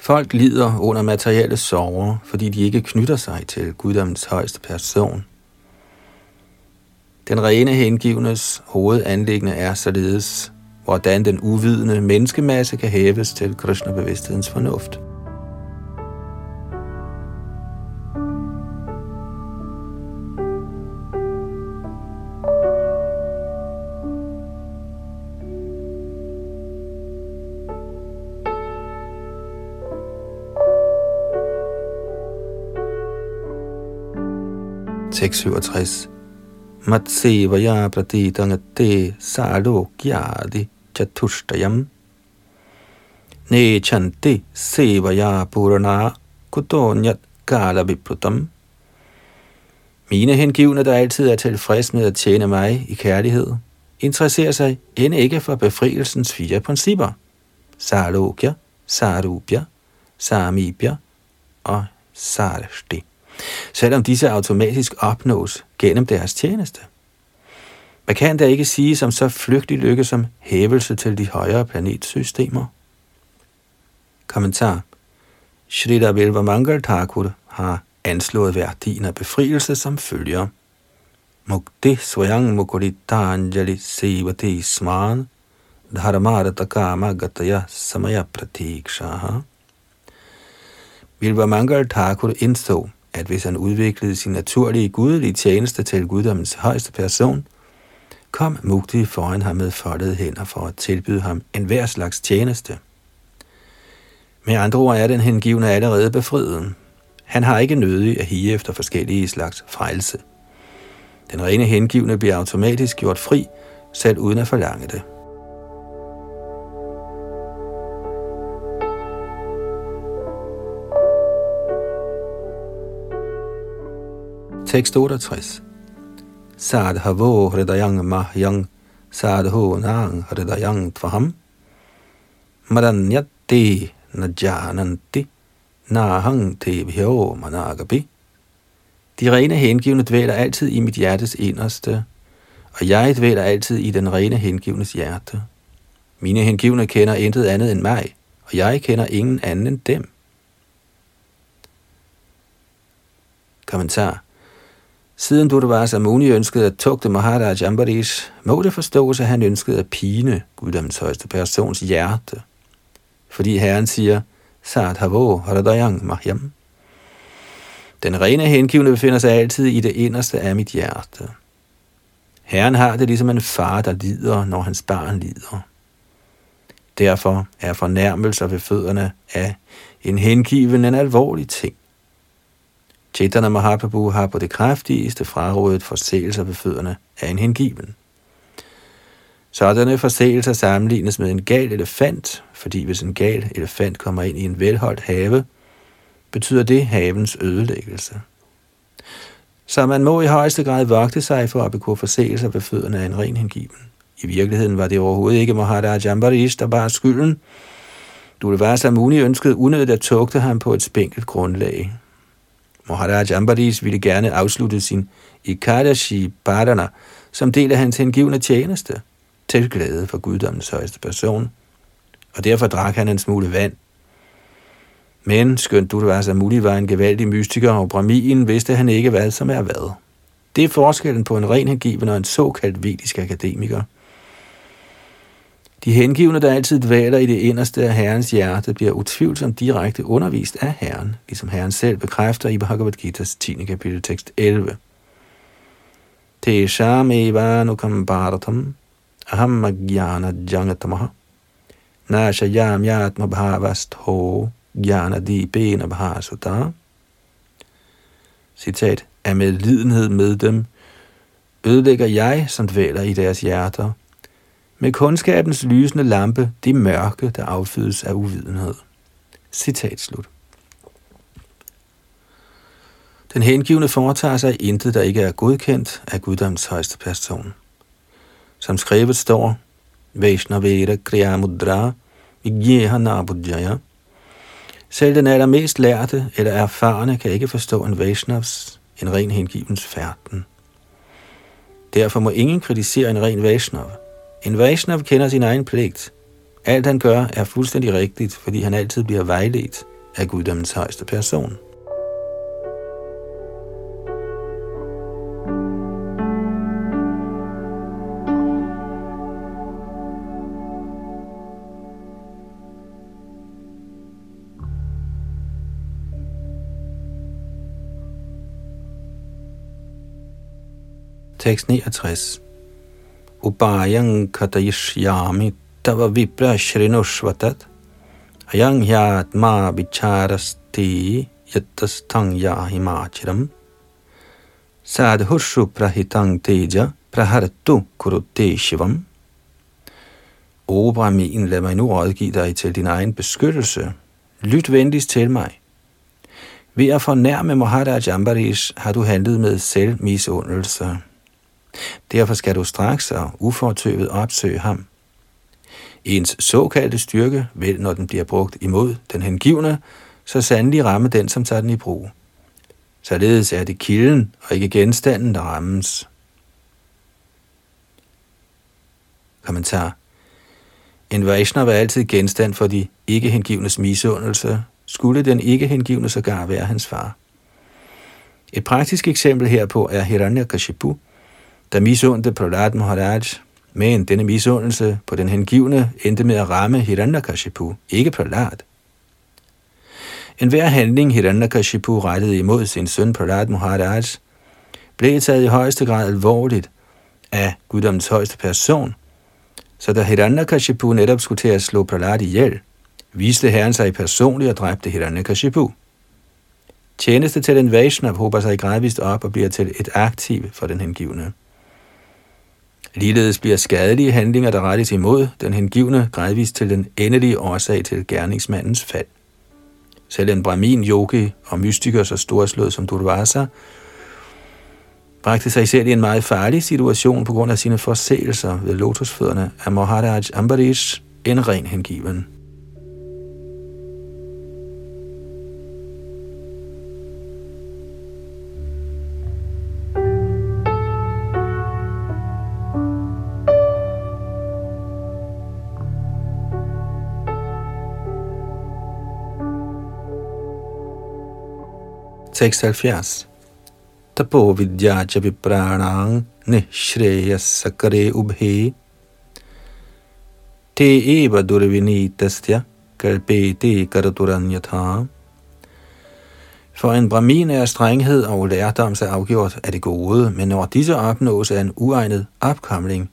Folk lider under materielle sorger, fordi de ikke knytter sig til guddommens højeste person. Den rene hengivnes hovedanlæggende er således, hvordan den uvidende menneskemasse kan hæves til Krishna-bevidsthedens fornuft. Tekst 67 Matsevaya pratitangate salokyadi chatushtayam nechanti sevaya purana kutonyat kala. Mine hengivne, der altid er tilfreds med at tjene mig i kærlighed, interesserer sig end ikke for befrielsens fire principper. Salokya, Sarupya, Samibya og Sarashti selvom disse automatisk opnås gennem deres tjeneste. Man kan da ikke sige som så flygtig lykke som hævelse til de højere planetsystemer. Kommentar. Shrita Velva Mangal Thakur har anslået værdien af befrielse som følger. Mukti Swayang Mukuritanjali Sevati Sman Dharmarata Kama Gataya Samaya Pratikshaha. Vilva Mangal Thakur indså, at hvis han udviklede sin naturlige gudelige tjeneste til guddommens højeste person, kom Mukti foran ham med foldede hænder for at tilbyde ham en hver slags tjeneste. Med andre ord er den hengivne allerede befriet. Han har ikke nødig at hige efter forskellige slags frelse. Den rene hengivne bliver automatisk gjort fri, selv uden at forlange det. Tekst 68 Sadhavo hridayang mahyang sadho nang hridayang tvaham madanyati najananti nahang tebhyo managapi. De rene hengivne dvæler altid i mit hjertes inderste, og jeg dvæler altid i den rene hengivnes hjerte. Mine hengivne kender intet andet end mig, og jeg kender ingen anden end dem. Kommentar Siden Durvasa Muni ønskede at tugte Maharaj Ambarish, må det forstås, at han ønskede at pine guddommens højeste persons hjerte. Fordi Herren siger, Sadhavo Haradayang Mahyam. Den rene hengivne befinder sig altid i det inderste af mit hjerte. Herren har det ligesom en far, der lider, når hans barn lider. Derfor er fornærmelser ved fødderne af en hengiven en alvorlig ting. Chaitanya Mahaprabhu har på det kraftigste frarådet forseelser ved fødderne af en hengiven. Sådanne forseelser sammenlignes med en gal elefant, fordi hvis en gal elefant kommer ind i en velholdt have, betyder det havens ødelæggelse. Så man må i højeste grad vogte sig for at begå forseelser ved fødderne af en ren hengiven. I virkeligheden var det overhovedet ikke Mahara Ambarish, der bar skylden. Du det var Samuni ønskede unødigt at tugte ham på et spinkelt grundlag. Maharaj Ambarish ville gerne afslutte sin Ikadashi Bhadana som del af hans hengivne tjeneste, til glæde for guddommens højeste person, og derfor drak han en smule vand. Men skønt Durvasa Muli var en gevaldig mystiker, og Brahmin vidste han ikke, hvad som er hvad. Det er forskellen på en ren hengiven og en såkaldt vedisk akademiker. De hengivne, der altid dvaler i det inderste af Herrens hjerte, bliver utvivlsomt direkte undervist af Herren, ligesom Herren selv bekræfter i Bhagavad Gita's 10. kapitel tekst 11. Tesham eva nukam bharatam aham agyana jangatamaha nashayam yatma bhavastho gyana dibena bhasuta. Citat, er med lidenhed med dem, ødelægger jeg, som dvæler i deres hjerter, med kundskabens lysende lampe, det mørke, der affødes af uvidenhed. Citat slut. Den hengivne foretager sig intet, der ikke er godkendt af guddoms højeste person. Som skrevet står, Vaishnavera Kriya Mudra Vigyeha Nabudjaya. Selv den allermest lærte eller erfarne kan ikke forstå en Vaishnavs, en ren hengivens færden. Derfor må ingen kritisere en ren Vaishnava. En Vaishnav kender sin egen pligt. Alt han gør er fuldstændig rigtigt, fordi han altid bliver vejledt af guddommens højeste person. Tekst 69. Upayang katayishyami tava vipra shrinushvatat ayang ma vicharasti yattastang yahimachiram sadhushu prahitang teja prahartu kurute shivam O Brahmin, lad mig nu rådgive dig til din egen beskyttelse. Lyt venligst til mig. Ved at fornærme Maharaj Ambarish har du handlet med selvmisundelse. Derfor skal du straks og ufortøvet opsøge ham. Ens såkaldte styrke vil, når den bliver brugt imod den hengivne, så sandelig ramme den, som tager den i brug. Således er det kilden og ikke genstanden, der rammes. Kommentar. En Vaishnav er altid genstand for de ikke-hengivnes misundelse, skulle den ikke-hengivne sågar være hans far. Et praktisk eksempel herpå er Hiranyakashipu, der misundte Prahlad Maharaj, men denne misundelse på den hengivne endte med at ramme Hiranyakashipu, ikke Prahlad. En hver handling Hiranyakashipu rettede imod sin søn Prahlad Maharaj, blev taget i højeste grad alvorligt af guddommens højeste person, så da Hiranyakashipu netop skulle til at slå Prahlad ihjel, viste herren sig personligt og dræbte Hiranyakashipu. Tjeneste til den Vaishnav håber sig gradvist op og bliver til et aktiv for den hengivne. Ligeledes bliver skadelige handlinger, der rettes imod den hengivne, gradvist til den endelige årsag til gerningsmandens fald. Selv en brahmin, yogi og mystiker så storslået som Durvasa, bragte sig selv i en meget farlig situation på grund af sine forseelser ved lotusfødderne af Maharaj Ambarish, en ren hengiven. 76. Tapo vidya cha vipranang nishreya sakare ubhe te eva durvinitasya kalpete karaturanyatha. For en brahmin er strenghed og lærdom så afgjort af det gode, men når disse opnås af en uegnet opkomling,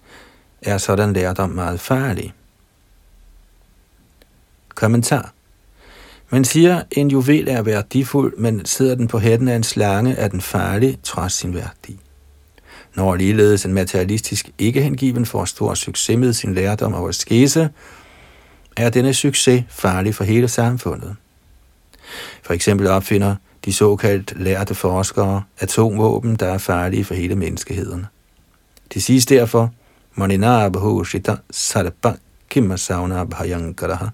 er sådan lærdom meget farlig. Kommentar man siger, en juvel er værdifuld, men sidder den på hætten af en slange, er den farlig, trods sin værdi. Når ligeledes en materialistisk ikke-hengiven får stor succes med sin lærdom og skese, er denne succes farlig for hele samfundet. For eksempel opfinder de såkaldt lærte forskere atomvåben, der er farlige for hele menneskeheden. Det siges derfor, Manina Bahushita Sarpa Kimasauna Bhayankaraha.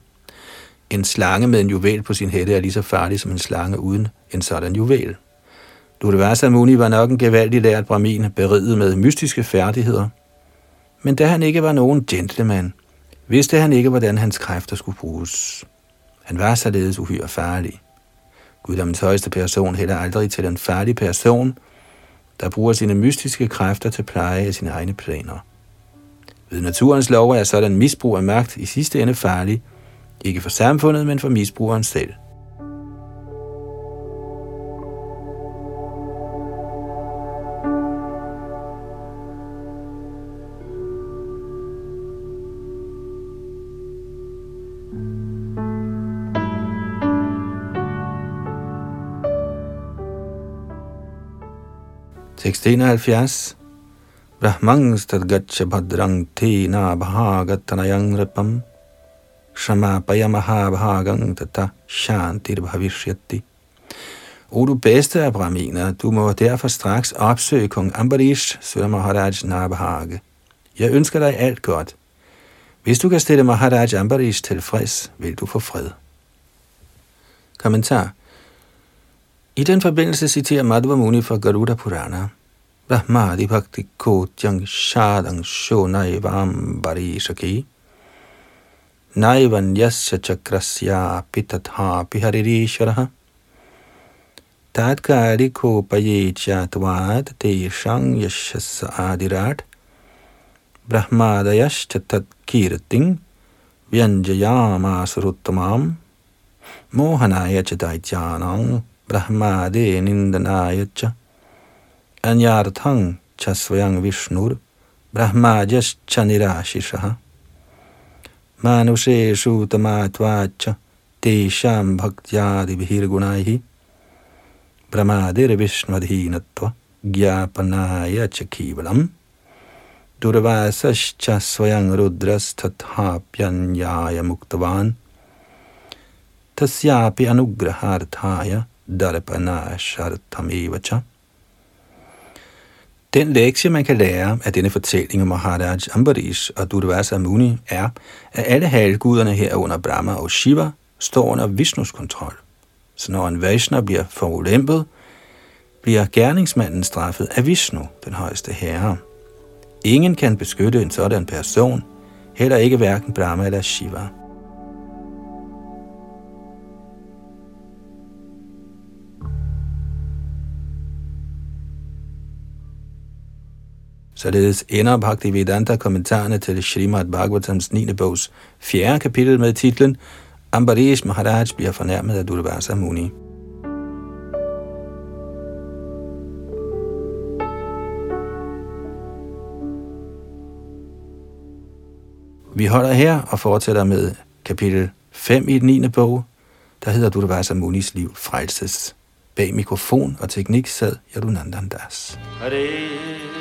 En slange med en juvel på sin hætte er lige så farlig som en slange uden en sådan juvel. Durvasa Muni var nok en gevaldig lært brahmin, beriget med mystiske færdigheder. Men da han ikke var nogen gentleman, vidste han ikke, hvordan hans kræfter skulle bruges. Han var således uhyre farlig. Guddommens højeste person hælder aldrig til en farlig person, der bruger sine mystiske kræfter til pleje af sine egne planer. Ved naturens lov er sådan misbrug af magt i sidste ende farlig, ikke for samfundet, men for misbrugeren selv. Tekst 71 Brahmang stadgacha bhadrang te na rapam Shamapaya Mahabhagang Tata Shantir Bhavishyati. O du bedste af brahminer, du må derfor straks opsøge kong Ambarish, Sura Maharaj Nabhage. Jeg ønsker dig alt godt. Hvis du kan stille Maharaj Ambarish tilfreds, vil du få fred. Kommentar I den forbindelse citerer Madhva Muni fra Garuda Purana. Brahmadi Bhakti Kotyang Shadang Shonai Vambarishaki नैवन्यस्य चक्रस्यापि तथापि हरिरीश्वरः। तात्कालिकोपये चात्वात् तेषां यशस् आदिराट्। ब्रह्मादयश्च तत्कीर्तिं व्यञ्जयामासुरुत्तमां मोहनाय च दैत्यानां ब्रह्मादे निन्दनाय च। अन्यार्थं च स्वयं विष्णुर्ब्रह्माजश्च निराशिषः। Manuseshu tamatvacha tesham bhaktyadibhirgunaihi brahmadir vishnvadhinatva gyapanaya chakivalam durvasascha svayang rudras tathapyanyaya muktavan tasyapi anugraharthaya darpanasharthamevacha den lektie, man kan lære af denne fortælling om Maharaj Ambarish og Durvasa Muni, er, at alle halvguderne herunder Brahma og Shiva står under Vishnus kontrol. Så når en Vaishna bliver forulæmpet, bliver gerningsmanden straffet af Vishnu, den højeste herre. Ingen kan beskytte en sådan person, heller ikke hverken Brahma eller Shiva. Således ender Bhaktivedanta kommentarerne til Srimad Bhagavatams 9. bogs 4. kapitel med titlen Ambarish Maharaj bliver fornærmet af Durvasa Muni. Vi holder her og fortsætter med kapitel 5 i den 9. bog, der hedder Durvasa Munis liv frelses. Bag mikrofon og teknik sad Yadunandan Das. Hare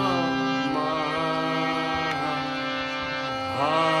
Hare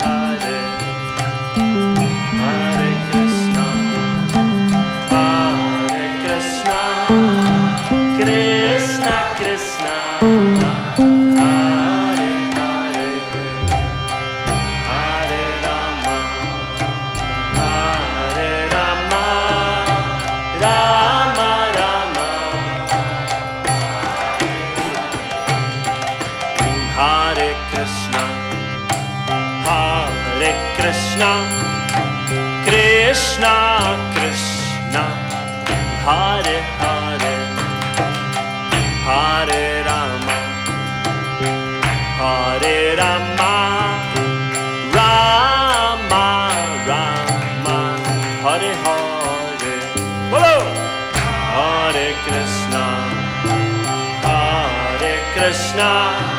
Krishna Krishna Krishna Hare Hare Hare Rama Hare Rama Rama Rama Hare Hare Bolo Hare Krishna Hare Krishna